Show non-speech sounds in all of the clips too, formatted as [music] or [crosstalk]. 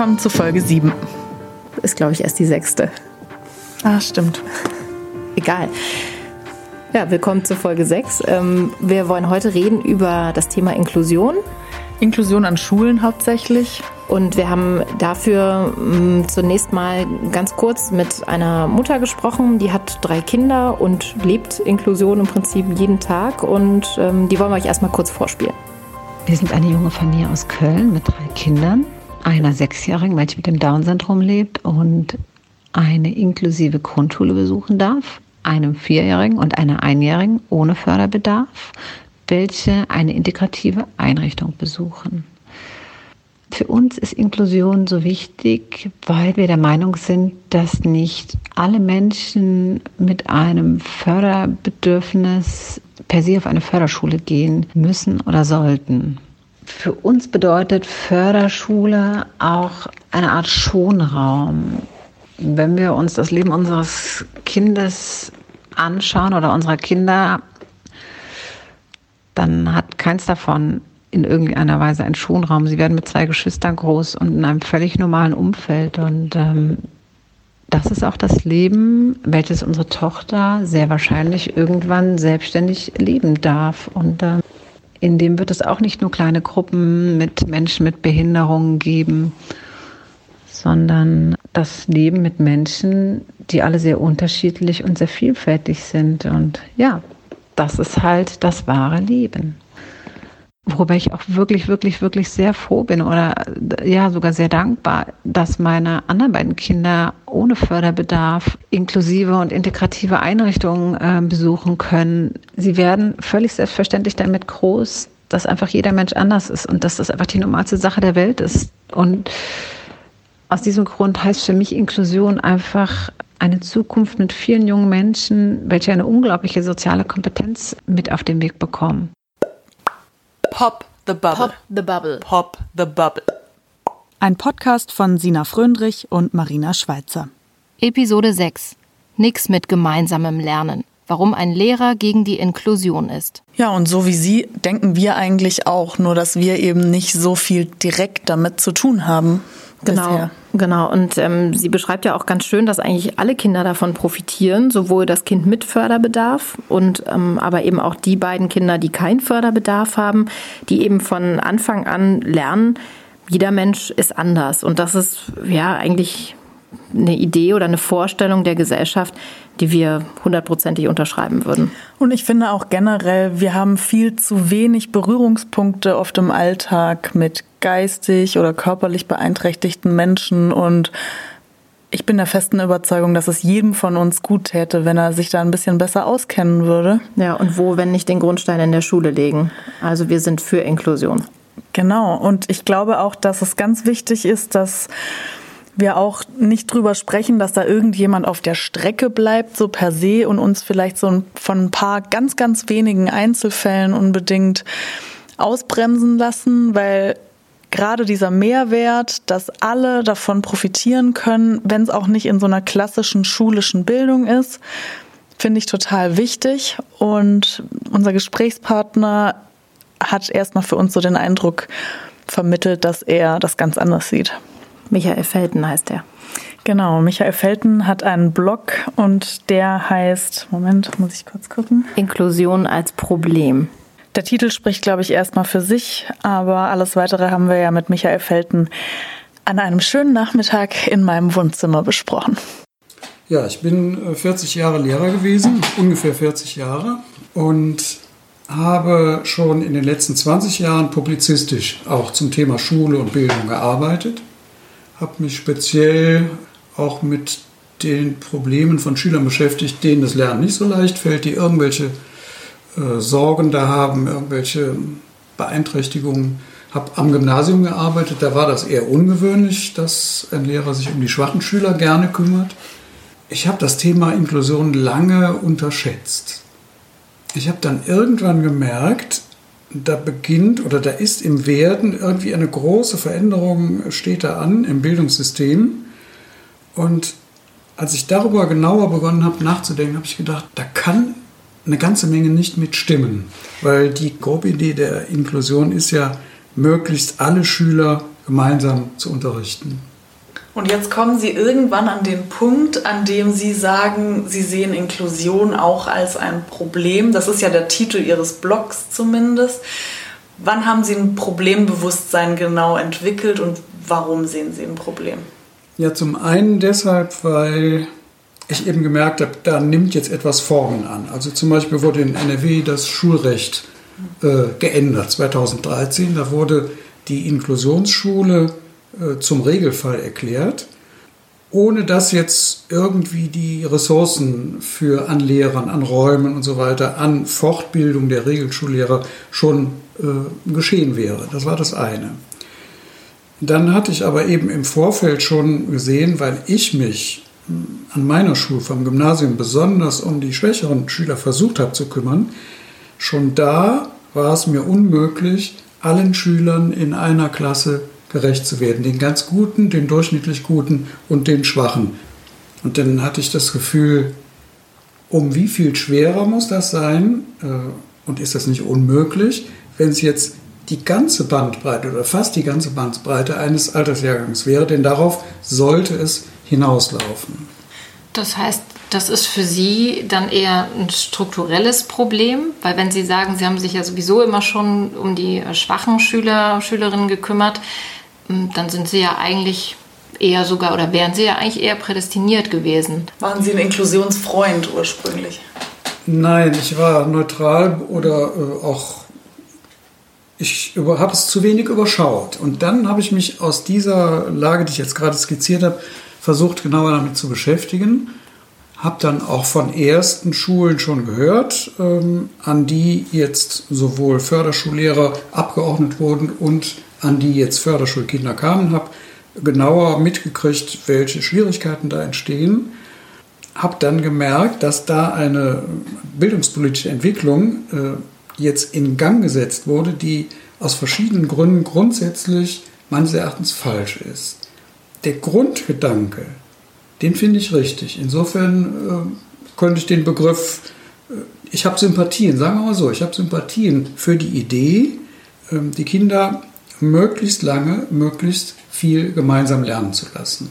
Willkommen zu Folge 7. Ist, glaube ich, erst die sechste. Ah, stimmt. Egal. Ja, willkommen zu Folge 6. Ähm, wir wollen heute reden über das Thema Inklusion. Inklusion an Schulen hauptsächlich. Und wir haben dafür mh, zunächst mal ganz kurz mit einer Mutter gesprochen, die hat drei Kinder und lebt Inklusion im Prinzip jeden Tag. Und ähm, die wollen wir euch erstmal kurz vorspielen. Wir sind eine junge Familie aus Köln mit drei Kindern einer Sechsjährigen, welche mit dem Down-Syndrom lebt und eine inklusive Grundschule besuchen darf, einem Vierjährigen und einer Einjährigen ohne Förderbedarf, welche eine integrative Einrichtung besuchen. Für uns ist Inklusion so wichtig, weil wir der Meinung sind, dass nicht alle Menschen mit einem Förderbedürfnis per se auf eine Förderschule gehen müssen oder sollten. Für uns bedeutet Förderschule auch eine Art Schonraum. Wenn wir uns das Leben unseres Kindes anschauen oder unserer Kinder, dann hat keins davon in irgendeiner Weise einen Schonraum. Sie werden mit zwei Geschwistern groß und in einem völlig normalen Umfeld. Und ähm, das ist auch das Leben, welches unsere Tochter sehr wahrscheinlich irgendwann selbstständig leben darf. Und ähm, in dem wird es auch nicht nur kleine Gruppen mit Menschen mit Behinderungen geben, sondern das Leben mit Menschen, die alle sehr unterschiedlich und sehr vielfältig sind. Und ja, das ist halt das wahre Leben. Worüber ich auch wirklich, wirklich, wirklich sehr froh bin oder ja sogar sehr dankbar, dass meine anderen beiden Kinder ohne Förderbedarf inklusive und integrative Einrichtungen äh, besuchen können. Sie werden völlig selbstverständlich damit groß, dass einfach jeder Mensch anders ist und dass das einfach die normalste Sache der Welt ist. Und aus diesem Grund heißt für mich Inklusion einfach eine Zukunft mit vielen jungen Menschen, welche eine unglaubliche soziale Kompetenz mit auf den Weg bekommen. Pop the Bubble. Pop the Bubble. Pop the Bubble. Ein Podcast von Sina Fröndrich und Marina Schweizer. Episode 6. Nix mit gemeinsamem Lernen. Warum ein Lehrer gegen die Inklusion ist. Ja, und so wie Sie denken wir eigentlich auch, nur dass wir eben nicht so viel direkt damit zu tun haben. Genau, bisher. genau. Und ähm, sie beschreibt ja auch ganz schön, dass eigentlich alle Kinder davon profitieren, sowohl das Kind mit Förderbedarf und ähm, aber eben auch die beiden Kinder, die keinen Förderbedarf haben, die eben von Anfang an lernen, jeder Mensch ist anders. Und das ist ja eigentlich eine Idee oder eine Vorstellung der Gesellschaft, die wir hundertprozentig unterschreiben würden. Und ich finde auch generell, wir haben viel zu wenig Berührungspunkte oft im Alltag mit geistig oder körperlich beeinträchtigten Menschen und ich bin der festen Überzeugung, dass es jedem von uns gut täte, wenn er sich da ein bisschen besser auskennen würde. Ja, und wo, wenn nicht den Grundstein in der Schule legen? Also wir sind für Inklusion. Genau. Und ich glaube auch, dass es ganz wichtig ist, dass wir auch nicht drüber sprechen, dass da irgendjemand auf der Strecke bleibt, so per se und uns vielleicht so von ein paar ganz, ganz wenigen Einzelfällen unbedingt ausbremsen lassen, weil gerade dieser Mehrwert, dass alle davon profitieren können, wenn es auch nicht in so einer klassischen schulischen Bildung ist, finde ich total wichtig. Und unser Gesprächspartner hat erstmal für uns so den Eindruck vermittelt, dass er das ganz anders sieht. Michael Felten heißt er. Genau, Michael Felten hat einen Blog und der heißt, Moment, muss ich kurz gucken. Inklusion als Problem. Der Titel spricht, glaube ich, erstmal für sich, aber alles weitere haben wir ja mit Michael Felten an einem schönen Nachmittag in meinem Wohnzimmer besprochen. Ja, ich bin 40 Jahre Lehrer gewesen, ungefähr 40 Jahre, und habe schon in den letzten 20 Jahren publizistisch auch zum Thema Schule und Bildung gearbeitet habe mich speziell auch mit den Problemen von Schülern beschäftigt, denen das Lernen nicht so leicht fällt, die irgendwelche äh, Sorgen da haben, irgendwelche Beeinträchtigungen. Habe am Gymnasium gearbeitet, da war das eher ungewöhnlich, dass ein Lehrer sich um die schwachen Schüler gerne kümmert. Ich habe das Thema Inklusion lange unterschätzt. Ich habe dann irgendwann gemerkt, da beginnt oder da ist im Werden irgendwie eine große Veränderung steht da an im Bildungssystem. Und als ich darüber genauer begonnen habe nachzudenken, habe ich gedacht, da kann eine ganze Menge nicht mit stimmen. Weil die Grundidee der Inklusion ist ja, möglichst alle Schüler gemeinsam zu unterrichten. Und jetzt kommen Sie irgendwann an den Punkt, an dem Sie sagen, Sie sehen Inklusion auch als ein Problem. Das ist ja der Titel Ihres Blogs zumindest. Wann haben Sie ein Problembewusstsein genau entwickelt und warum sehen Sie ein Problem? Ja, zum einen deshalb, weil ich eben gemerkt habe, da nimmt jetzt etwas Formen an. Also zum Beispiel wurde in NRW das Schulrecht äh, geändert 2013. Da wurde die Inklusionsschule zum Regelfall erklärt, ohne dass jetzt irgendwie die Ressourcen für an Lehrern, an Räumen und so weiter, an Fortbildung der Regelschullehrer schon äh, geschehen wäre. Das war das eine. Dann hatte ich aber eben im Vorfeld schon gesehen, weil ich mich hm, an meiner Schule vom Gymnasium besonders um die schwächeren Schüler versucht habe zu kümmern, schon da war es mir unmöglich, allen Schülern in einer Klasse gerecht zu werden. Den ganz Guten, den durchschnittlich Guten und den Schwachen. Und dann hatte ich das Gefühl, um wie viel schwerer muss das sein? Äh, und ist das nicht unmöglich, wenn es jetzt die ganze Bandbreite oder fast die ganze Bandbreite eines Altersjahrgangs wäre? Denn darauf sollte es hinauslaufen. Das heißt, das ist für Sie dann eher ein strukturelles Problem, weil wenn Sie sagen, Sie haben sich ja sowieso immer schon um die schwachen Schüler, Schülerinnen gekümmert, dann sind Sie ja eigentlich eher sogar oder wären Sie ja eigentlich eher prädestiniert gewesen. Waren Sie ein Inklusionsfreund ursprünglich? Nein, ich war neutral oder äh, auch ich habe es zu wenig überschaut. Und dann habe ich mich aus dieser Lage, die ich jetzt gerade skizziert habe, versucht genauer damit zu beschäftigen habe dann auch von ersten Schulen schon gehört, ähm, an die jetzt sowohl Förderschullehrer abgeordnet wurden und an die jetzt Förderschulkinder kamen, habe genauer mitgekriegt, welche Schwierigkeiten da entstehen. Habe dann gemerkt, dass da eine bildungspolitische Entwicklung äh, jetzt in Gang gesetzt wurde, die aus verschiedenen Gründen grundsätzlich meines Erachtens falsch ist. Der Grundgedanke, den finde ich richtig. Insofern äh, könnte ich den Begriff, äh, ich habe Sympathien, sagen wir mal so, ich habe Sympathien für die Idee, äh, die Kinder möglichst lange, möglichst viel gemeinsam lernen zu lassen.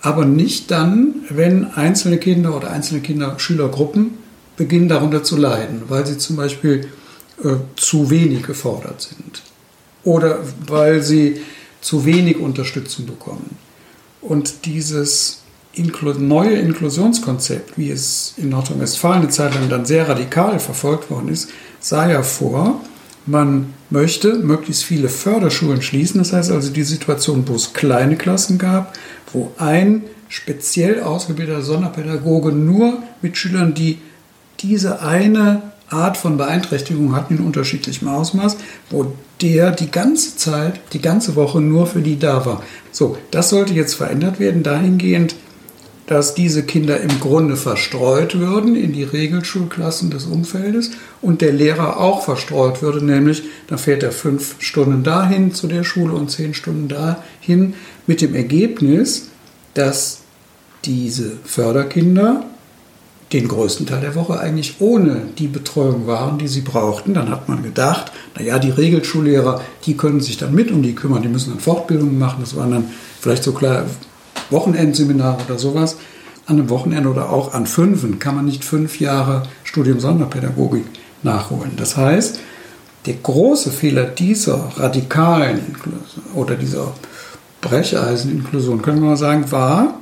Aber nicht dann, wenn einzelne Kinder oder einzelne Kinder, Schülergruppen beginnen darunter zu leiden, weil sie zum Beispiel äh, zu wenig gefordert sind oder weil sie zu wenig Unterstützung bekommen. Und dieses Inklu neue Inklusionskonzept, wie es in Nordrhein-Westfalen eine Zeit lang dann sehr radikal verfolgt worden ist, sah ja vor, man möchte möglichst viele Förderschulen schließen. Das heißt also die Situation, wo es kleine Klassen gab, wo ein speziell ausgebildeter Sonderpädagoge nur mit Schülern, die diese eine Art von Beeinträchtigung hatten in unterschiedlichem Ausmaß, wo der die ganze Zeit, die ganze Woche nur für die da war. So, das sollte jetzt verändert werden, dahingehend, dass diese Kinder im Grunde verstreut würden in die Regelschulklassen des Umfeldes und der Lehrer auch verstreut würde, nämlich dann fährt er fünf Stunden dahin zu der Schule und zehn Stunden dahin, mit dem Ergebnis, dass diese Förderkinder den größten Teil der Woche eigentlich ohne die Betreuung waren, die sie brauchten. Dann hat man gedacht, naja, die Regelschullehrer, die können sich dann mit um die kümmern, die müssen dann Fortbildungen machen. Das waren dann vielleicht so klar Wochenendseminare oder sowas. An einem Wochenende oder auch an Fünfen kann man nicht fünf Jahre Studium Sonderpädagogik nachholen. Das heißt, der große Fehler dieser radikalen Inklusion oder dieser Brecheisen-Inklusion, können wir mal sagen, war,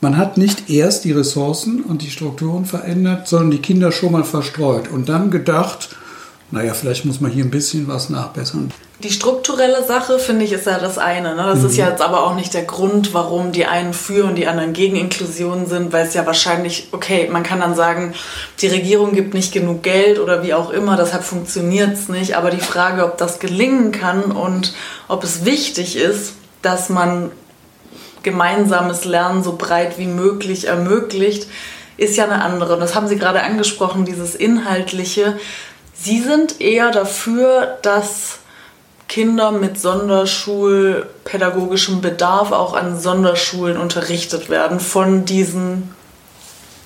man hat nicht erst die Ressourcen und die Strukturen verändert, sondern die Kinder schon mal verstreut und dann gedacht, naja, vielleicht muss man hier ein bisschen was nachbessern. Die strukturelle Sache, finde ich, ist ja das eine. Ne? Das mhm. ist ja jetzt aber auch nicht der Grund, warum die einen für und die anderen gegen Inklusion sind, weil es ja wahrscheinlich, okay, man kann dann sagen, die Regierung gibt nicht genug Geld oder wie auch immer, deshalb funktioniert es nicht. Aber die Frage, ob das gelingen kann und ob es wichtig ist, dass man gemeinsames Lernen so breit wie möglich ermöglicht, ist ja eine andere. Und das haben Sie gerade angesprochen, dieses Inhaltliche. Sie sind eher dafür, dass Kinder mit Sonderschulpädagogischem Bedarf auch an Sonderschulen unterrichtet werden von diesen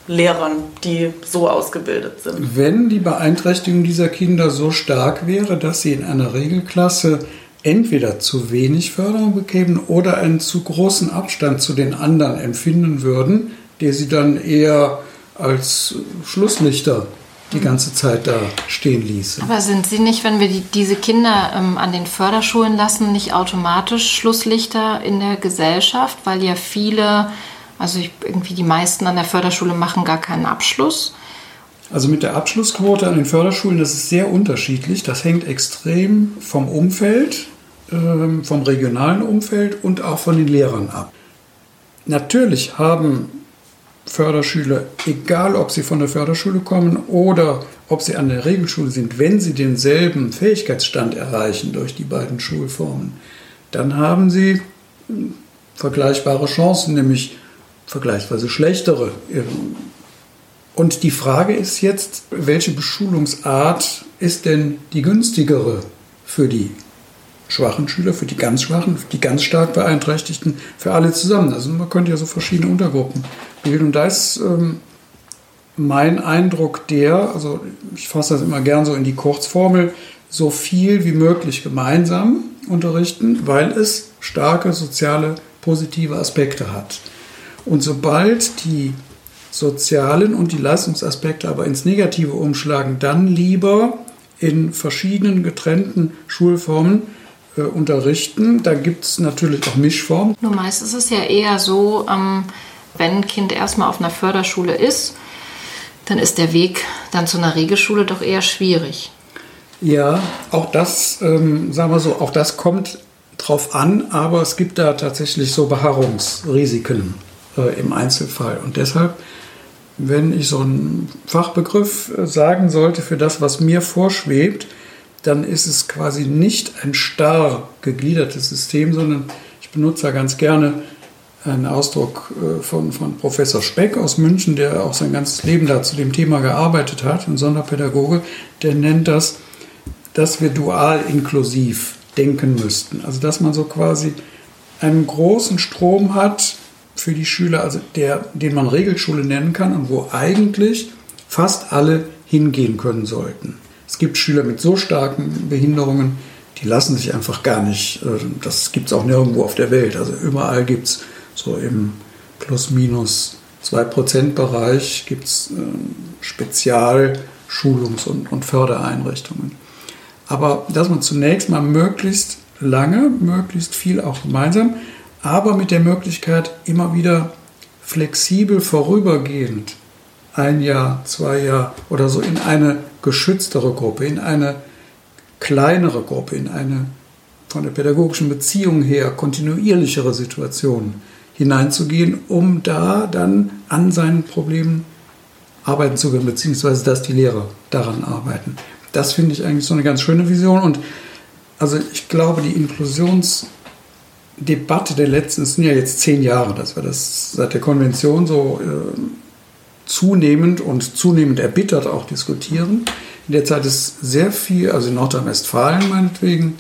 Lehrern, die so ausgebildet sind. Wenn die Beeinträchtigung dieser Kinder so stark wäre, dass sie in einer Regelklasse entweder zu wenig Förderung bekämen oder einen zu großen Abstand zu den anderen empfinden würden, der sie dann eher als Schlusslichter die ganze Zeit da stehen ließe. Aber sind Sie nicht, wenn wir die, diese Kinder ähm, an den Förderschulen lassen, nicht automatisch Schlusslichter in der Gesellschaft, weil ja viele, also ich, irgendwie die meisten an der Förderschule machen gar keinen Abschluss? Also mit der Abschlussquote an den Förderschulen, das ist sehr unterschiedlich. Das hängt extrem vom Umfeld, ähm, vom regionalen Umfeld und auch von den Lehrern ab. Natürlich haben Förderschüler, egal ob sie von der Förderschule kommen oder ob sie an der Regelschule sind, wenn sie denselben Fähigkeitsstand erreichen durch die beiden Schulformen, dann haben sie hm, vergleichbare Chancen, nämlich vergleichsweise schlechtere. Und die Frage ist jetzt, welche Beschulungsart ist denn die günstigere für die schwachen Schüler, für die ganz schwachen, für die ganz stark beeinträchtigten, für alle zusammen. Also man könnte ja so verschiedene Untergruppen bilden. Und da ist ähm, mein Eindruck der, also ich fasse das immer gern so in die Kurzformel, so viel wie möglich gemeinsam unterrichten, weil es starke soziale positive Aspekte hat. Und sobald die sozialen und die Leistungsaspekte aber ins Negative umschlagen, dann lieber in verschiedenen getrennten Schulformen äh, unterrichten. Da gibt es natürlich auch Mischformen. Nur meist ist es ja eher so, ähm, wenn ein Kind erstmal auf einer Förderschule ist, dann ist der Weg dann zu einer Regelschule doch eher schwierig. Ja, auch das, ähm, sagen wir so, auch das kommt drauf an, aber es gibt da tatsächlich so Beharrungsrisiken äh, im Einzelfall. Und deshalb, wenn ich so einen Fachbegriff äh, sagen sollte für das, was mir vorschwebt, dann ist es quasi nicht ein starr gegliedertes System, sondern ich benutze da ganz gerne einen Ausdruck äh, von, von Professor Speck aus München, der auch sein ganzes Leben da zu dem Thema gearbeitet hat, ein Sonderpädagoge, der nennt das, dass wir dual inklusiv denken müssten. Also dass man so quasi einen großen Strom hat für die Schüler, also der, den man Regelschule nennen kann und wo eigentlich fast alle hingehen können sollten. Es gibt Schüler mit so starken Behinderungen, die lassen sich einfach gar nicht, äh, das gibt es auch nirgendwo auf der Welt. Also überall gibt es so im plus minus 2% Bereich gibt es äh, Spezialschulungs- und, und Fördereinrichtungen. Aber dass man zunächst mal möglichst lange, möglichst viel auch gemeinsam, aber mit der Möglichkeit immer wieder flexibel vorübergehend ein Jahr, zwei Jahre oder so in eine geschütztere Gruppe, in eine kleinere Gruppe, in eine von der pädagogischen Beziehung her kontinuierlichere Situation hineinzugehen, um da dann an seinen Problemen arbeiten zu können, beziehungsweise dass die Lehrer daran arbeiten. Das finde ich eigentlich so eine ganz schöne Vision und also ich glaube, die Inklusionsdebatte der letzten, es sind ja jetzt zehn Jahre, dass wir das seit der Konvention so äh, zunehmend und zunehmend erbittert auch diskutieren. In der Zeit ist sehr viel, also in Nordrhein-Westfalen meinetwegen,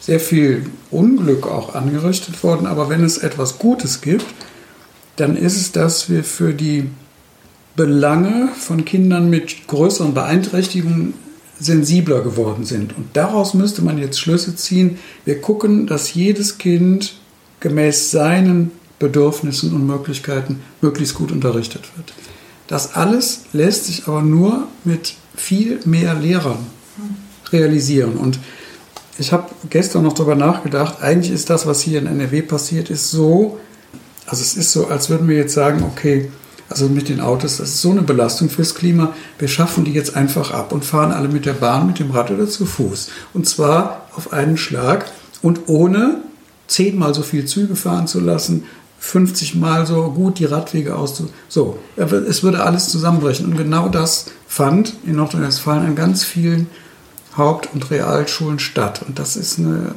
sehr viel Unglück auch angerichtet worden. Aber wenn es etwas Gutes gibt, dann ist es, dass wir für die Belange von Kindern mit größeren Beeinträchtigungen sensibler geworden sind. Und daraus müsste man jetzt Schlüsse ziehen. Wir gucken, dass jedes Kind gemäß seinen Bedürfnissen und Möglichkeiten möglichst gut unterrichtet wird. Das alles lässt sich aber nur mit viel mehr Lehrern realisieren. Und ich habe gestern noch darüber nachgedacht, eigentlich ist das, was hier in NRW passiert, ist so, also es ist so, als würden wir jetzt sagen, okay, also mit den Autos, das ist so eine Belastung fürs Klima, wir schaffen die jetzt einfach ab und fahren alle mit der Bahn, mit dem Rad oder zu Fuß. Und zwar auf einen Schlag und ohne zehnmal so viel Züge fahren zu lassen, 50 Mal so gut die Radwege auszu... So, es würde alles zusammenbrechen. Und genau das fand in Nordrhein-Westfalen an ganz vielen Haupt- und Realschulen statt. Und das ist eine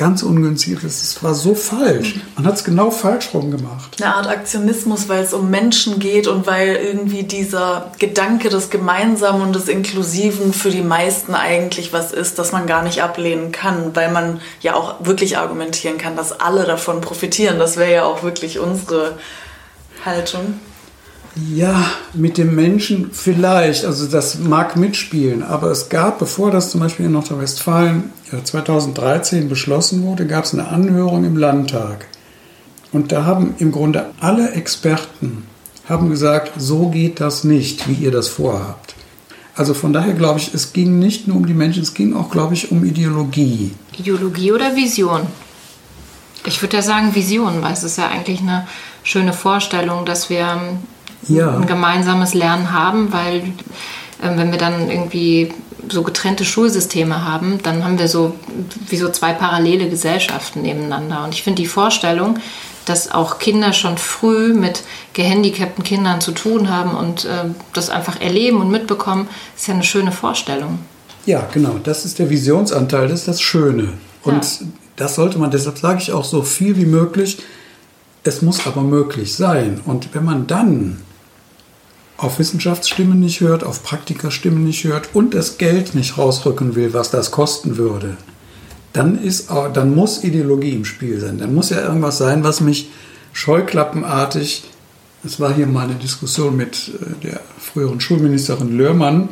ganz ungünstig. Es war so falsch. Man hat es genau falsch rum gemacht. Eine Art Aktionismus, weil es um Menschen geht und weil irgendwie dieser Gedanke des Gemeinsamen und des Inklusiven für die meisten eigentlich was ist, das man gar nicht ablehnen kann, weil man ja auch wirklich argumentieren kann, dass alle davon profitieren. Das wäre ja auch wirklich unsere Haltung. Ja, mit dem Menschen vielleicht, also das mag mitspielen, aber es gab, bevor das zum Beispiel in Nordrhein-Westfalen 2013 beschlossen wurde, gab es eine Anhörung im Landtag. Und da haben im Grunde alle Experten haben gesagt, so geht das nicht, wie ihr das vorhabt. Also von daher glaube ich, es ging nicht nur um die Menschen, es ging auch, glaube ich, um Ideologie. Ideologie oder Vision? Ich würde ja sagen Vision, weil es ist ja eigentlich eine schöne Vorstellung, dass wir ja. ein gemeinsames Lernen haben, weil äh, wenn wir dann irgendwie so getrennte Schulsysteme haben, dann haben wir so wie so zwei parallele Gesellschaften nebeneinander. Und ich finde die Vorstellung, dass auch Kinder schon früh mit gehandicapten Kindern zu tun haben und äh, das einfach erleben und mitbekommen, ist ja eine schöne Vorstellung. Ja, genau. Das ist der Visionsanteil, das ist das Schöne. Und ja. das sollte man, deshalb sage ich auch so viel wie möglich, es muss aber möglich sein. Und wenn man dann auf Wissenschaftsstimmen nicht hört, auf Praktikerstimmen nicht hört und das Geld nicht rausrücken will, was das kosten würde, dann, ist, dann muss Ideologie im Spiel sein. Dann muss ja irgendwas sein, was mich scheuklappenartig, es war hier mal eine Diskussion mit äh, der früheren Schulministerin Löhrmann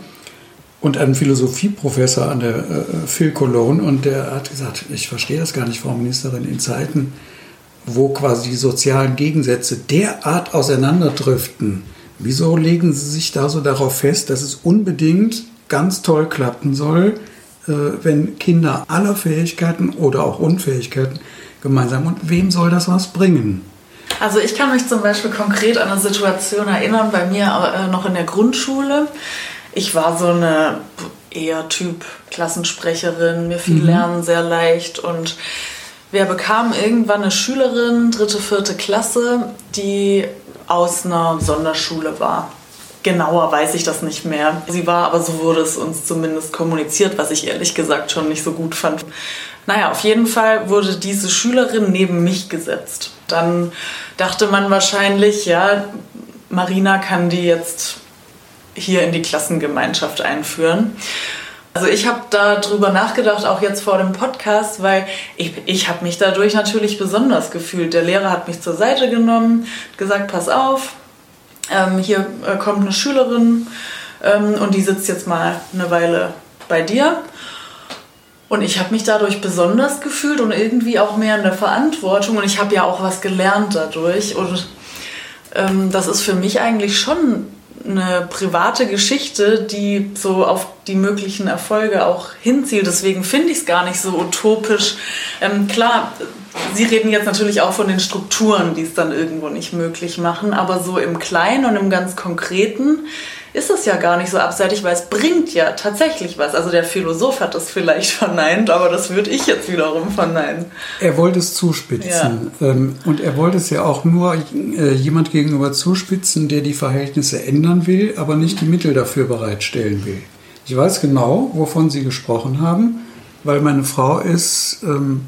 und einem Philosophieprofessor an der äh, Phil Cologne und der hat gesagt, ich verstehe das gar nicht, Frau Ministerin, in Zeiten, wo quasi die sozialen Gegensätze derart auseinanderdriften, Wieso legen Sie sich da so darauf fest, dass es unbedingt ganz toll klappen soll, äh, wenn Kinder aller Fähigkeiten oder auch Unfähigkeiten gemeinsam und wem soll das was bringen? Also ich kann mich zum Beispiel konkret an eine Situation erinnern, bei mir äh, noch in der Grundschule. Ich war so eine eher Typ Klassensprecherin, mir fiel mhm. Lernen sehr leicht und wir bekamen irgendwann eine Schülerin, dritte, vierte Klasse, die aus einer Sonderschule war. Genauer weiß ich das nicht mehr. Sie war, aber so wurde es uns zumindest kommuniziert, was ich ehrlich gesagt schon nicht so gut fand. Naja, auf jeden Fall wurde diese Schülerin neben mich gesetzt. Dann dachte man wahrscheinlich, ja, Marina kann die jetzt hier in die Klassengemeinschaft einführen. Also ich habe darüber nachgedacht, auch jetzt vor dem Podcast, weil ich, ich habe mich dadurch natürlich besonders gefühlt. Der Lehrer hat mich zur Seite genommen, gesagt, pass auf, ähm, hier äh, kommt eine Schülerin ähm, und die sitzt jetzt mal eine Weile bei dir. Und ich habe mich dadurch besonders gefühlt und irgendwie auch mehr in der Verantwortung. Und ich habe ja auch was gelernt dadurch. Und ähm, das ist für mich eigentlich schon eine private Geschichte, die so auf die möglichen Erfolge auch hinzielt. Deswegen finde ich es gar nicht so utopisch. Ähm, klar, Sie reden jetzt natürlich auch von den Strukturen, die es dann irgendwo nicht möglich machen, aber so im Kleinen und im ganz Konkreten ist es ja gar nicht so abseitig, weil es bringt ja tatsächlich was. Also der Philosoph hat das vielleicht [laughs] verneint, aber das würde ich jetzt wiederum verneinen. Er wollte es zuspitzen. Ja. Ähm, und er wollte es ja auch nur äh, jemand gegenüber zuspitzen, der die Verhältnisse ändern will, aber nicht die Mittel dafür bereitstellen will. Ich weiß genau, wovon Sie gesprochen haben, weil meine Frau ist ähm,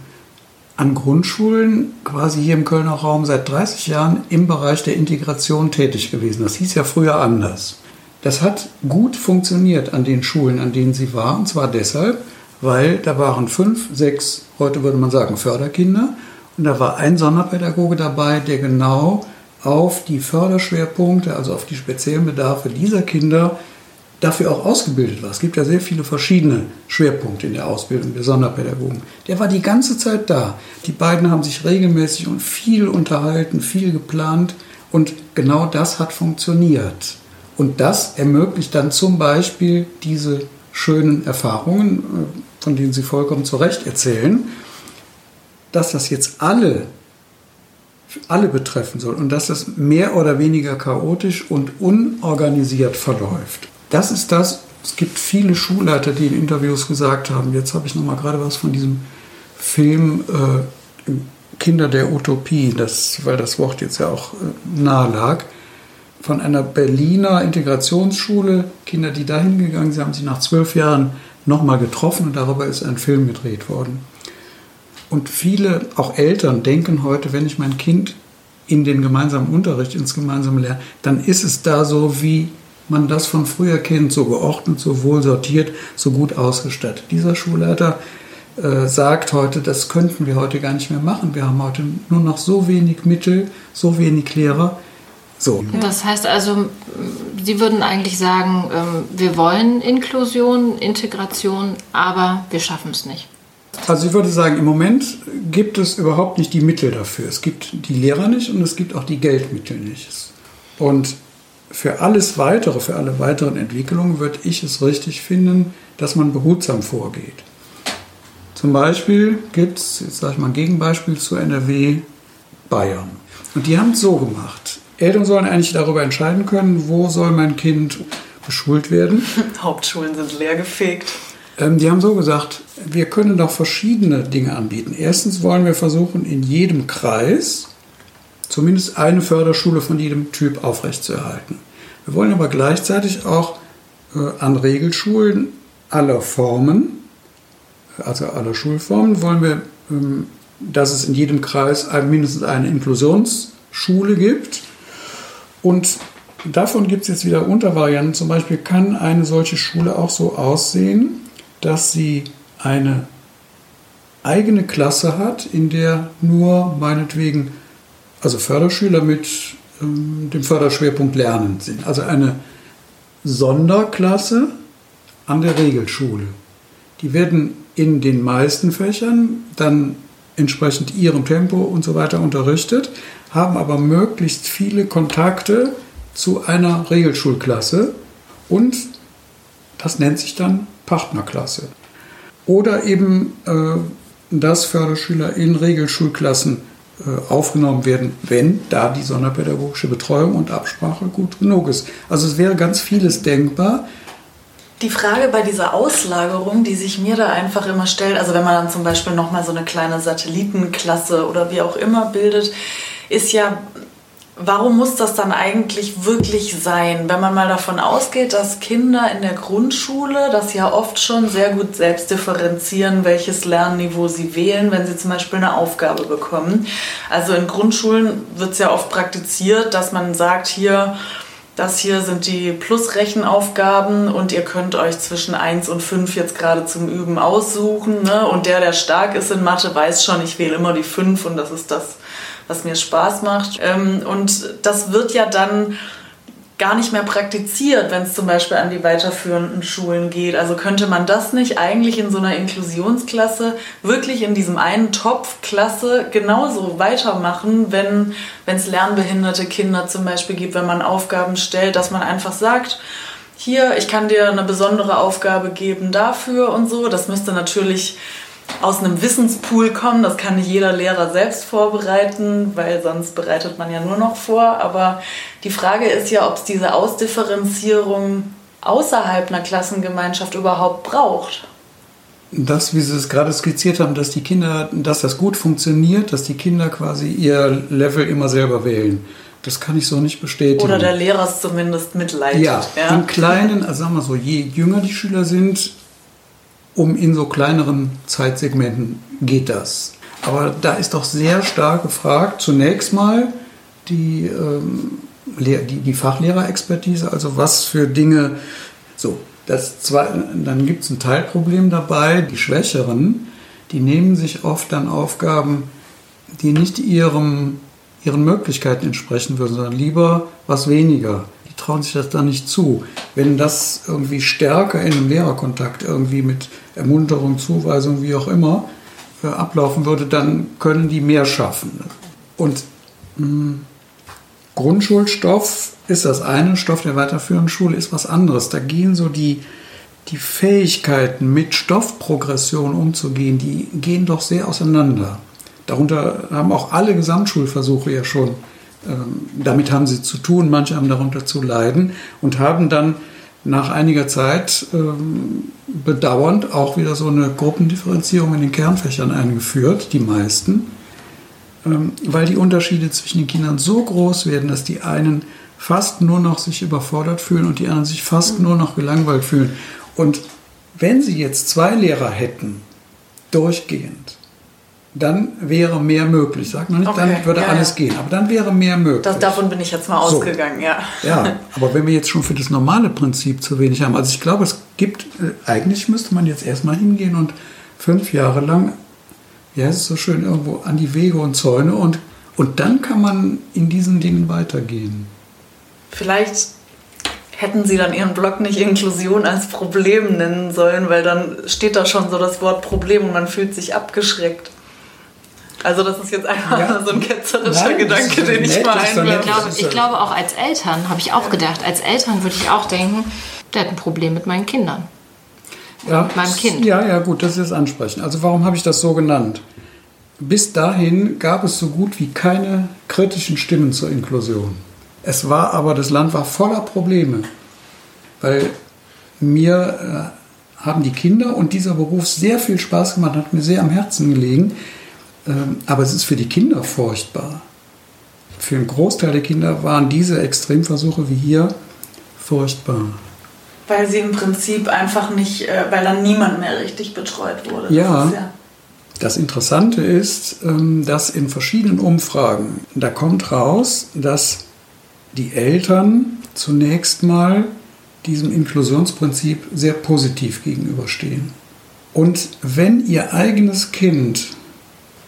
an Grundschulen quasi hier im Kölner Raum seit 30 Jahren im Bereich der Integration tätig gewesen. Das hieß ja früher anders. Das hat gut funktioniert an den Schulen, an denen sie war. Und zwar deshalb, weil da waren fünf, sechs, heute würde man sagen, Förderkinder. Und da war ein Sonderpädagoge dabei, der genau auf die Förderschwerpunkte, also auf die speziellen Bedarfe dieser Kinder dafür auch ausgebildet war. Es gibt ja sehr viele verschiedene Schwerpunkte in der Ausbildung der Sonderpädagogen. Der war die ganze Zeit da. Die beiden haben sich regelmäßig und viel unterhalten, viel geplant und genau das hat funktioniert. Und das ermöglicht dann zum Beispiel diese schönen Erfahrungen, äh, von denen Sie vollkommen zu Recht erzählen, dass das jetzt alle, alle betreffen soll und dass das mehr oder weniger chaotisch und unorganisiert verläuft. Das ist das, es gibt viele Schulleiter, die in Interviews gesagt haben, jetzt habe ich noch mal gerade was von diesem Film äh, Kinder der Utopie, das, weil das Wort jetzt ja auch äh, nahe lag von einer Berliner Integrationsschule, Kinder, die dahin gegangen sind, haben sich nach zwölf Jahren nochmal getroffen und darüber ist ein Film gedreht worden. Und viele, auch Eltern, denken heute, wenn ich mein Kind in den gemeinsamen Unterricht, ins gemeinsame Lernen, dann ist es da so, wie man das von früher kennt, so geordnet, so wohl sortiert, so gut ausgestattet. Dieser Schulleiter äh, sagt heute, das könnten wir heute gar nicht mehr machen. Wir haben heute nur noch so wenig Mittel, so wenig Lehrer So. Das heißt also, Sie würden eigentlich sagen, ähm, wir wollen Inklusion, Integration, aber wir schaffen es nicht. Also ich würde sagen, im Moment gibt es überhaupt nicht die Mittel dafür. Es gibt die Lehrer nicht und es gibt auch die Geldmittel nicht. Und für alles weitere, für alle weiteren Entwicklungen würde ich es richtig finden, dass man behutsam vorgeht. Zum Beispiel gibt es, jetzt sage ich mal ein Gegenbeispiel zu NRW, Bayern. Und die haben es so gemacht. Eltern sollen eigentlich darüber entscheiden können, wo soll mein Kind beschult werden. [laughs] Hauptschulen sind leergefegt. Ähm, die haben so gesagt, wir können doch verschiedene Dinge anbieten. Erstens wollen wir versuchen, in jedem Kreis zumindest eine Förderschule von jedem Typ aufrechtzuerhalten. Wir wollen aber gleichzeitig auch äh, an Regelschulen aller Formen, also aller Schulformen, wollen wir, ähm, dass es in jedem Kreis ein, mindestens eine Inklusionsschule gibt. Und davon gibt es jetzt wieder Untervarianten. Zum Beispiel kann eine solche Schule auch so aussehen, dass sie eine eigene Klasse hat, in der nur meinetwegen also Förderschüler mit ähm, dem Förderschwerpunkt Lernen sind. Also eine Sonderklasse an der Regelschule. Die werden in den meisten Fächern dann entsprechend ihrem Tempo und so weiter unterrichtet, haben aber möglichst viele Kontakte zu einer Regelschulklasse und das nennt sich dann Partnerklasse. Oder eben, äh, dass Förderschüler in Regelschulklassen äh, aufgenommen werden, wenn da die sonderpädagogische Betreuung und Absprache gut genug ist. Also es wäre ganz vieles denkbar. Die Frage bei dieser Auslagerung, die sich mir da einfach immer stellt, also wenn man dann zum Beispiel nochmal so eine kleine Satellitenklasse oder wie auch immer bildet, ist ja, warum muss das dann eigentlich wirklich sein? Wenn man mal davon ausgeht, dass Kinder in der Grundschule das ja oft schon sehr gut selbst differenzieren, welches Lernniveau sie wählen, wenn sie zum Beispiel eine Aufgabe bekommen. Also in Grundschulen wird es ja oft praktiziert, dass man sagt, hier, das hier sind die Plusrechenaufgaben und ihr könnt euch zwischen 1 und 5 jetzt gerade zum Üben aussuchen. Ne? Und der, der stark ist in Mathe, weiß schon, ich wähle immer die 5 und das ist das, was mir Spaß macht. Ähm, und das wird ja dann gar nicht mehr praktiziert, wenn es zum Beispiel an die weiterführenden Schulen geht. Also könnte man das nicht eigentlich in so einer Inklusionsklasse wirklich in diesem einen Topf Klasse genauso weitermachen, wenn es lernbehinderte Kinder zum Beispiel gibt, wenn man Aufgaben stellt, dass man einfach sagt, hier, ich kann dir eine besondere Aufgabe geben dafür und so. Das müsste natürlich aus einem Wissenspool kommen. Das kann nicht jeder Lehrer selbst vorbereiten, weil sonst bereitet man ja nur noch vor. Aber die Frage ist ja, ob es diese Ausdifferenzierung außerhalb einer Klassengemeinschaft überhaupt braucht. Das, wie Sie es gerade skizziert haben, dass die Kinder, dass das gut funktioniert, dass die Kinder quasi ihr Level immer selber wählen. Das kann ich so nicht bestätigen. Oder der Lehrer es zumindest mitleidet. Ja, ja, im Kleinen, also sagen wir so, je jünger die Schüler sind, um in so kleineren Zeitsegmenten geht das. Aber da ist doch sehr stark gefragt, zunächst mal die, ähm, die, die Fachlehrerexpertise, also was für Dinge, so, das zwei, dann gibt es ein Teilproblem dabei, die Schwächeren, die nehmen sich oft dann Aufgaben, die nicht ihrem, ihren Möglichkeiten entsprechen würden, sondern lieber was weniger trauen sich das dann nicht zu. Wenn das irgendwie stärker in einem Lehrerkontakt irgendwie mit Ermunterung, Zuweisung, wie auch immer, äh, ablaufen würde, dann können die mehr schaffen. Und mh, hm, Grundschulstoff ist das eine, Stoff der weiterführenden Schule ist was anderes. Da gehen so die, die Fähigkeiten, mit Stoffprogression umzugehen, die gehen doch sehr auseinander. Darunter haben auch alle Gesamtschulversuche ja schon damit haben sie zu tun, manche haben darunter zu leiden und haben dann nach einiger Zeit ähm, bedauernd auch wieder so eine Gruppendifferenzierung in den Kernfächern eingeführt, die meisten, ähm, weil die Unterschiede zwischen den Kindern so groß werden, dass die einen fast nur noch sich überfordert fühlen und die anderen sich fast nur noch gelangweilt fühlen. Und wenn sie jetzt zwei Lehrer hätten, durchgehend, dann wäre mehr möglich. Sag noch nicht, okay, dann würde ja, alles ja. gehen, aber dann wäre mehr möglich. Das, davon bin ich jetzt mal ausgegangen, so. ja. Ja, [laughs] aber wenn wir jetzt schon für das normale Prinzip zu wenig haben, also ich glaube, es gibt, äh, eigentlich müsste man jetzt erstmal hingehen und fünf Jahre lang, ja, es ist so schön, irgendwo an die Wege und Zäune und, und dann kann man in diesen Dingen weitergehen. vielleicht hätten Sie dann Ihren Blog nicht Inklusion als Problem nennen sollen, weil dann steht da schon so das Wort Problem und man fühlt sich abgeschreckt. Also das ist jetzt einfach ja. so ein ketzerischer Nein, Gedanke, den ich mal einwerfe. Ich glaube, ich glaube auch als Eltern, habe ich auch gedacht, als Eltern würde ich auch denken, der hat ein Problem mit meinen Kindern. Ja, mit meinem Kind. Ja, ja, gut, das ist jetzt ansprechen. Also warum habe ich das so genannt? Bis dahin gab es so gut wie keine kritischen Stimmen zur Inklusion. Es war aber, das Land war voller Probleme, weil mir äh, haben die Kinder und dieser Beruf sehr viel Spaß gemacht, hat mir sehr am Herzen gelegen. Ähm, aber es ist für die Kinder furchtbar. Für einen Großteil der Kinder waren diese Extremversuche wie hier furchtbar. Weil sie im Prinzip einfach nicht, äh, weil dann niemand mehr richtig betreut wurde. Ja. Das, ja das Interessante ist, ähm, dass in verschiedenen Umfragen, da kommt raus, dass die Eltern zunächst mal diesem Inklusionsprinzip sehr positiv gegenüberstehen. Und wenn ihr eigenes Kind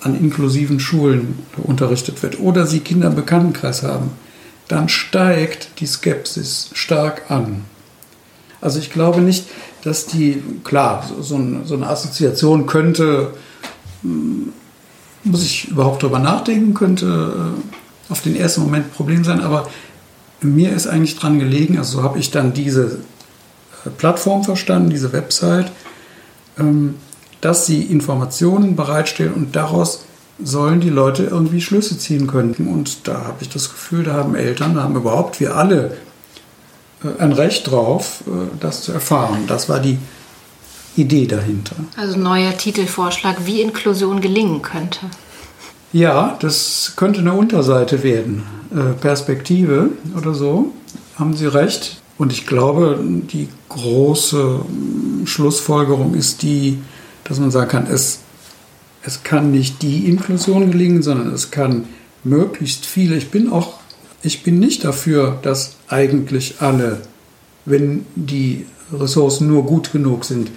an inklusiven Schulen unterrichtet wird oder sie Kinder im Bekanntenkreis haben, dann steigt die Skepsis stark an. Also ich glaube nicht, dass die, klar, so, eine Assoziation könnte, hm, muss ich überhaupt darüber nachdenken, könnte äh, auf den ersten Moment ein Problem sein, aber mir ist eigentlich dran gelegen, also so habe ich dann diese äh, Plattform verstanden, diese Website, ähm, dass sie Informationen bereitstellen und daraus sollen die Leute irgendwie Schlüsse ziehen können. Und da habe ich das Gefühl, da haben Eltern, da haben überhaupt wir alle äh, ein Recht drauf, äh, das zu erfahren. Das war die Idee dahinter. Also neuer Titelvorschlag, wie Inklusion gelingen könnte. Ja, das könnte eine Unterseite werden. Äh, Perspektive oder so, haben Sie recht. Und ich glaube, die große Schlussfolgerung ist die, dass man sagen kann, es, es kann nicht die Inklusion gelingen, sondern es kann möglichst viele. Ich bin auch, ich bin nicht dafür, dass eigentlich alle, wenn die Ressourcen nur gut genug sind,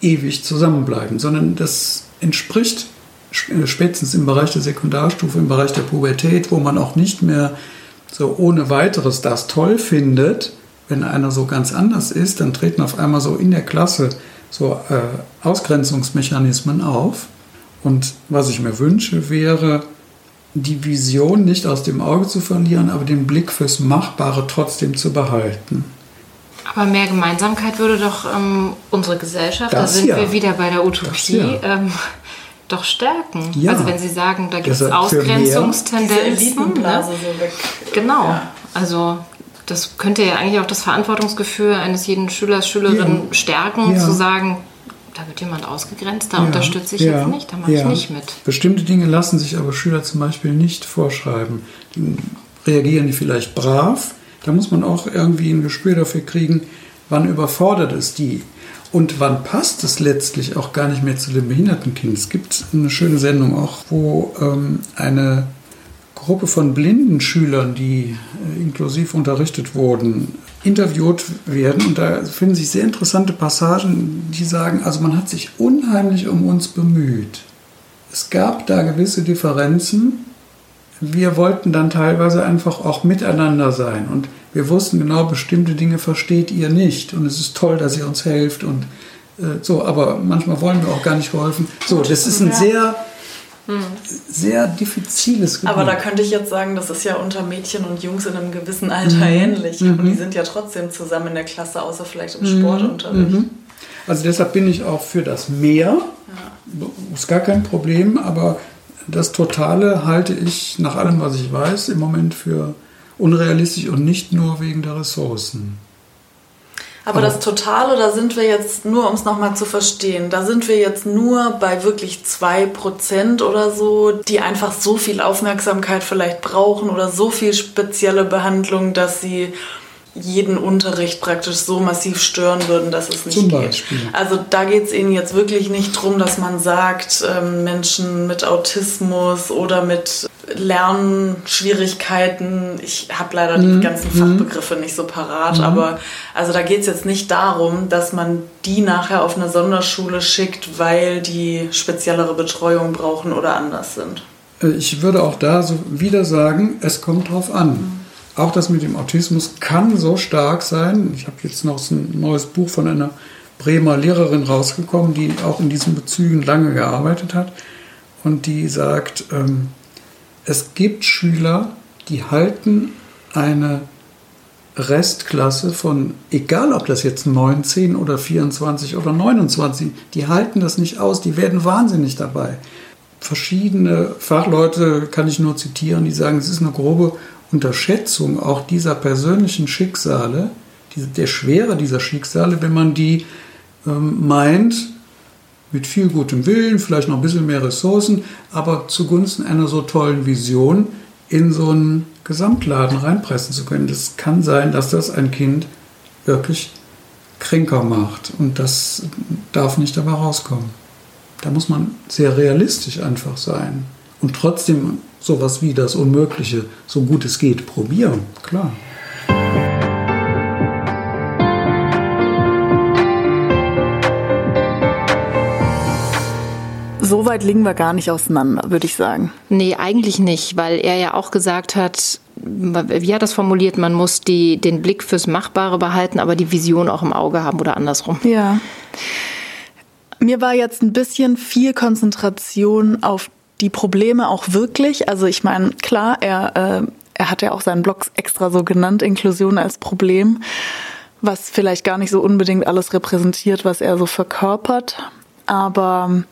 ewig zusammenbleiben, sondern das entspricht spätestens im Bereich der Sekundarstufe, im Bereich der Pubertät, wo man auch nicht mehr so ohne weiteres das toll findet, wenn einer so ganz anders ist, dann treten auf einmal so in der Klasse so äh, Ausgrenzungsmechanismen auf. Und was ich mir wünsche, wäre, die Vision nicht aus dem Auge zu verlieren, aber den Blick fürs Machbare trotzdem zu behalten. Aber mehr Gemeinsamkeit würde doch ähm, unsere Gesellschaft, das da sind ja. wir wieder bei der Utopie, ja. ähm, doch stärken. Ja. Also wenn Sie sagen, da gibt es Ausgrenzungstendenzen. Ne? So genau. Ja. Also das könnte ja eigentlich auch das Verantwortungsgefühl eines jeden Schülers, Schülerin ja. stärken, zu sagen, da wird jemand ausgegrenzt, da unterstütze ich jetzt nicht, da mache ich nicht mit. Bestimmte Dinge lassen sich aber Schüler zum Beispiel nicht vorschreiben. Die reagieren die vielleicht brav. Da muss man auch irgendwie ein Gespür dafür kriegen, wann überfordert es die und wann passt es letztlich auch gar nicht mehr zu dem Behindertenkind? Es gibt eine schöne Sendung auch, wo ähm, eine Gruppe von blinden Schülern, die äh, inklusiv unterrichtet wurden, interviewt werden. Und da finden sich sehr interessante Passagen, die sagen, also man hat sich unheimlich um uns bemüht. Es gab da gewisse Differenzen. Wir wollten dann teilweise einfach auch miteinander sein. Und wir wussten genau, bestimmte Dinge versteht ihr nicht und es ist toll, dass ihr uns helft und äh, so, aber manchmal wollen wir auch gar nicht geholfen. So, das ist ein sehr, sehr diffiziles Gefühl. Aber da könnte ich jetzt sagen, das ist ja unter Mädchen und Jungs in einem gewissen Alter mhm. ähnlich. Mhm. Und die sind ja trotzdem zusammen in der Klasse, außer vielleicht im mhm. Sportunterricht. Mhm. Also deshalb bin ich auch für das Mehr. Ja. Ist gar kein Problem, aber das Totale halte ich nach allem, was ich weiß, im Moment für unrealistisch und nicht nur wegen der Ressourcen. Aber, das Totale, da sind wir jetzt, nur um es nochmal zu verstehen, da sind wir jetzt nur bei wirklich 2% oder so, die einfach so viel Aufmerksamkeit vielleicht brauchen oder so viel spezielle Behandlung, dass sie jeden Unterricht praktisch so massiv stören würden, dass es nicht Zum geht. Beispiel. Also da geht es Ihnen jetzt wirklich nicht darum, dass man sagt, ähm, Menschen mit Autismus oder mit Lernschwierigkeiten, ich habe leider mhm. die ganzen Fachbegriffe nicht so parat, mhm. aber also da geht es jetzt nicht darum, dass man die nachher auf eine Sonderschule schickt, weil die speziellere Betreuung brauchen oder anders sind. Äh, ich würde auch da so wieder sagen, es kommt drauf an. Auch das mit dem Autismus kann so stark sein. Ich habe jetzt noch ein neues Buch von einer Bremer Lehrerin rausgekommen, die auch in diesen Bezügen lange gearbeitet hat und die sagt, ähm, es gibt Schüler, die halten eine Restklasse von, egal ob das jetzt 19 oder 24 oder 29, die halten das nicht aus, die werden wahnsinnig dabei. Verschiedene Fachleute kann ich nur zitieren, die sagen, es ist eine grobe Unterschätzung auch dieser persönlichen Schicksale, der Schwere dieser Schicksale, wenn man die ähm, meint, mit viel gutem Willen, vielleicht noch ein bisschen mehr Ressourcen, aber zugunsten einer so tollen Vision in so einen Gesamtladen reinpressen zu können. Das kann sein, dass das ein Kind wirklich kränker macht und das darf nicht dabei rauskommen. Da muss man sehr realistisch einfach sein und trotzdem sowas wie das Unmögliche, so gut es geht, probieren, klar. so weit liegen wir gar nicht auseinander, würde ich sagen. Nee, eigentlich nicht, weil er ja auch gesagt hat, wie hat das formuliert, man muss die, den Blick fürs Machbare behalten, aber die Vision auch im Auge haben oder andersrum. Ja. Mir war jetzt ein bisschen viel Konzentration auf die Probleme auch wirklich. Also ich meine, klar, er, äh, er hat ja auch seinen Blog extra so genannt, Inklusion als Problem, was vielleicht gar nicht so unbedingt alles repräsentiert, was er so verkörpert. Aber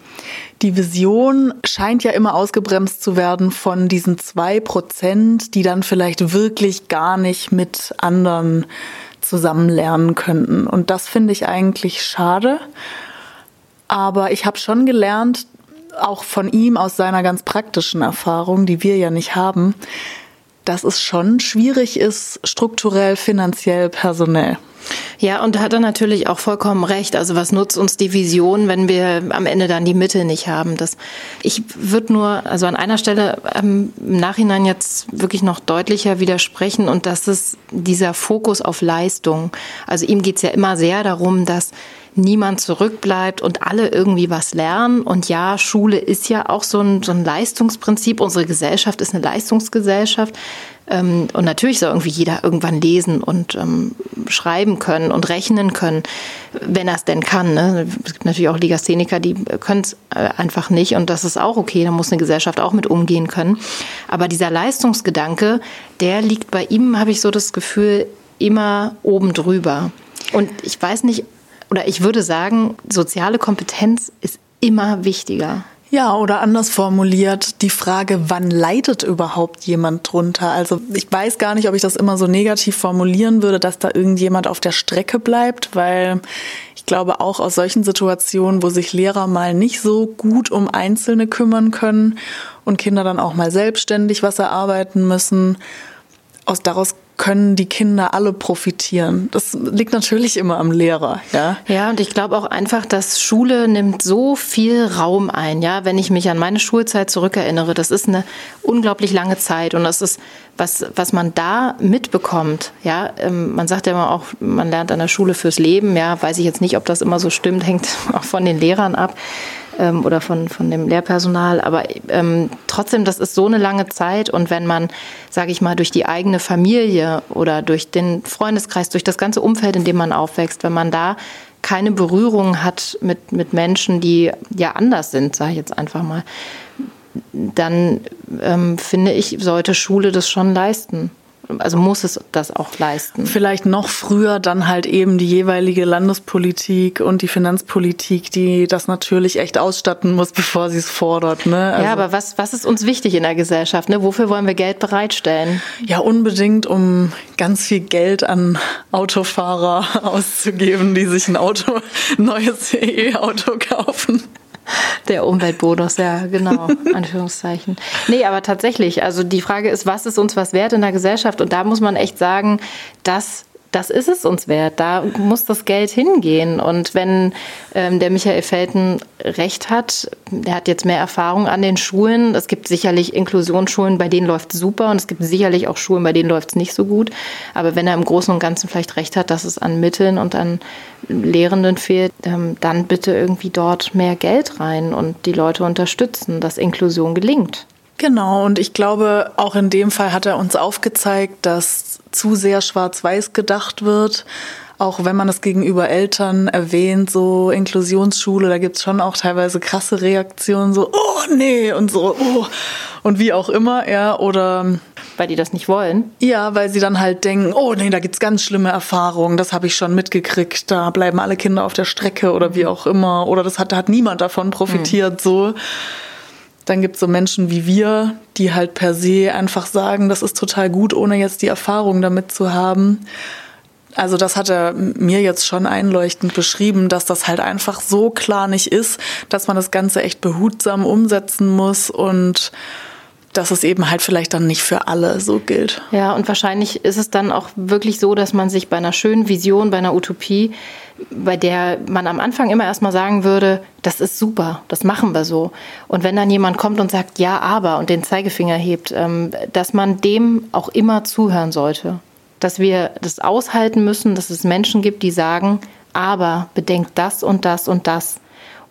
die Vision scheint ja immer ausgebremst zu werden von diesen zwei Prozent, die dann vielleicht wirklich gar nicht mit anderen zusammen lernen könnten. Und das finde ich eigentlich schade. Aber ich habe schon gelernt, auch von ihm aus seiner ganz praktischen Erfahrung, die wir ja nicht haben, dass es schon schwierig ist, strukturell, finanziell, personell. Ja, und da hat er natürlich auch vollkommen recht. Also was nutzt uns die Vision, wenn wir am Ende dann die Mittel nicht haben? Das, ich würde nur, also an einer Stelle ähm, im Nachhinein jetzt wirklich noch deutlicher widersprechen und das ist dieser Fokus auf Leistung. Also ihm geht's ja immer sehr darum, dass niemand zurückbleibt und alle irgendwie was lernen. Und ja, Schule ist ja auch so ein, so ein Leistungsprinzip. Unsere Gesellschaft ist eine Leistungsgesellschaft. Ähm, und natürlich soll irgendwie jeder irgendwann lesen und ähm, schreiben können und rechnen können, wenn er es denn kann. Ne? Es gibt natürlich auch Legastheniker, die können es äh, einfach nicht und das ist auch okay, da muss eine Gesellschaft auch mit umgehen können. Aber dieser Leistungsgedanke, der liegt bei ihm, habe ich so das Gefühl, immer oben drüber. Und ich weiß nicht, oder ich würde sagen, soziale Kompetenz ist immer wichtiger. Ja, oder anders formuliert, die Frage, wann leidet überhaupt jemand drunter? Also ich weiß gar nicht, ob ich das immer so negativ formulieren würde, dass da irgendjemand auf der Strecke bleibt, weil ich glaube auch aus solchen Situationen, wo sich Lehrer mal nicht so gut um Einzelne kümmern können und Kinder dann auch mal selbstständig was erarbeiten müssen, aus daraus können die Kinder alle profitieren. Das liegt natürlich immer am Lehrer, ja. Ja, und ich glaube auch einfach, dass Schule nimmt so viel Raum ein, ja. Wenn ich mich an meine Schulzeit zurückerinnere, das ist eine unglaublich lange Zeit und das ist was, was man da mitbekommt, ja. Ähm, man sagt ja immer auch, man lernt an der Schule fürs Leben, ja. Weiß ich jetzt nicht, ob das immer so stimmt, [laughs] hängt auch von den Lehrern ab ähm, oder von, von dem Lehrpersonal. Aber ähm, trotzdem, das ist so eine lange Zeit. Und wenn man, sage ich mal, durch die eigene Familie oder durch den Freundeskreis, durch das ganze Umfeld, in dem man aufwächst, wenn man da keine Berührung hat mit, mit Menschen, die ja anders sind, sage ich jetzt einfach mal, dann ähm, finde ich, sollte Schule das schon leisten also muss es das auch leisten. Vielleicht noch früher dann halt eben die jeweilige Landespolitik und die Finanzpolitik, die das natürlich echt ausstatten muss, [laughs] bevor sie es fordert. Ne? Also ja, aber was, was ist uns wichtig in der Gesellschaft? Ne? Wofür wollen wir Geld bereitstellen? Ja, unbedingt, um ganz viel Geld an Autofahrer [laughs] auszugeben, die sich ein Auto, ein [laughs] neues E-Auto kaufen. Der Umweltbonus, ja, genau, [laughs] Anführungszeichen. Nee, aber tatsächlich, also die Frage ist, was ist uns was wert in der Gesellschaft? Und da muss man echt sagen, dass das ist es uns wert. Da muss das Geld hingehen. Und wenn ähm, der Michael Felten recht hat, der hat jetzt mehr Erfahrung an den Schulen. Es gibt sicherlich Inklusionsschulen, bei denen läuft super. Und es gibt sicherlich auch Schulen, bei denen läuft es nicht so gut. Aber wenn er im Großen und Ganzen vielleicht recht hat, dass es an Mitteln und an Lehrenden fehlt, ähm, dann bitte irgendwie dort mehr Geld rein und die Leute unterstützen, dass Inklusion gelingt. Genau, und ich glaube, auch in dem Fall hat er uns aufgezeigt, dass zu sehr schwarz-weiß gedacht wird. Auch wenn man es gegenüber Eltern erwähnt, so Inklusionsschule, da gibt's schon auch teilweise krasse Reaktionen, so, oh nee, und so, oh, und wie auch immer, ja, oder. Weil die das nicht wollen? Ja, weil sie dann halt denken, oh nee, da gibt's ganz schlimme Erfahrungen, das habe ich schon mitgekriegt, da bleiben alle Kinder auf der Strecke oder wie auch immer, oder das hat, da hat niemand davon profitiert, mhm. so. Dann gibt es so Menschen wie wir, die halt per se einfach sagen, das ist total gut, ohne jetzt die Erfahrung damit zu haben. Also das hat er mir jetzt schon einleuchtend beschrieben, dass das halt einfach so klar nicht ist, dass man das Ganze echt behutsam umsetzen muss und dass es eben halt vielleicht dann nicht für alle so gilt. Ja, und wahrscheinlich ist es dann auch wirklich so, dass man sich bei einer schönen Vision, bei einer Utopie, bei der man am Anfang immer erstmal sagen würde, das ist super, das machen wir so. Und wenn dann jemand kommt und sagt, ja, aber und den Zeigefinger hebt, ähm, dass man dem auch immer zuhören sollte. Dass wir das aushalten müssen, dass es Menschen gibt, die sagen, aber bedenkt das und das und das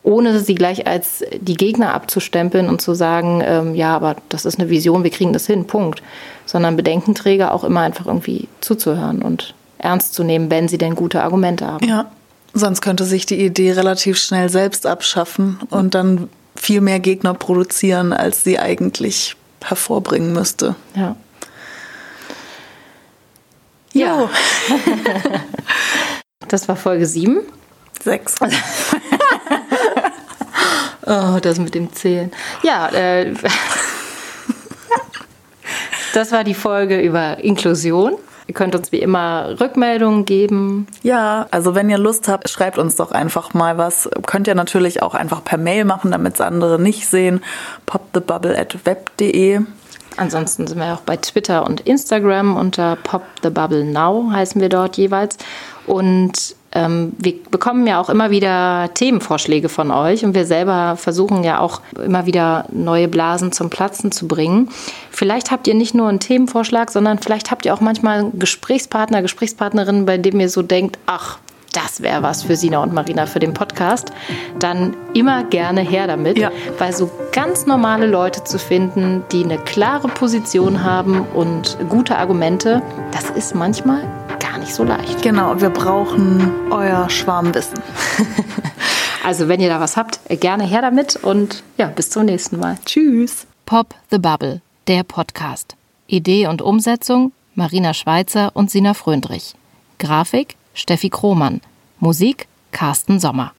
ohne sie gleich als die Gegner abzustempeln und zu sagen, ähm, ja, aber das ist eine Vision, wir kriegen das hin, Punkt. Sondern Bedenkenträger auch immer einfach irgendwie zuzuhören und ernst zu nehmen, wenn sie denn gute Argumente haben. Ja, sonst könnte sich die Idee relativ schnell selbst abschaffen und dann viel mehr Gegner produzieren, als sie eigentlich hervorbringen müsste. Ja. Ja. [laughs] das war Folge 7. Sechs. [laughs] oh, das mit dem Zählen. Ja, äh, [laughs] das war die Folge über Inklusion. Ihr könnt uns wie immer Rückmeldungen geben. Ja, also wenn ihr Lust habt, schreibt uns doch einfach mal was. Könnt ihr natürlich auch einfach per Mail machen, damit es andere nicht sehen. popthebubble at web.de. Ansonsten sind wir auch bei Twitter und Instagram unter popthebubblenow heißen wir dort jeweils. Und ähm, wir bekommen ja auch immer wieder Themenvorschläge von euch und wir selber versuchen ja auch immer wieder neue Blasen zum Platzen zu bringen. Vielleicht habt ihr nicht nur einen Themenvorschlag, sondern vielleicht habt ihr auch manchmal einen Gesprächspartner, Gesprächspartnerin, bei dem ihr so denkt, ach, das wäre was für Sina und Marina für den Podcast, dann immer gerne her damit, ja. weil so ganz normale Leute zu finden, die eine klare Position haben und gute Argumente, das ist manchmal gar nicht so leicht. Genau, wir brauchen euer Schwarmwissen. [laughs] also wenn ihr da was habt, gerne her damit und ja, bis zum nächsten Mal. Tschüss. Pop the Bubble, der Podcast. Idee und Umsetzung Marina Schweizer und Sina Fröndrich. Grafik Steffi Krohmann. Musik Carsten Sommer.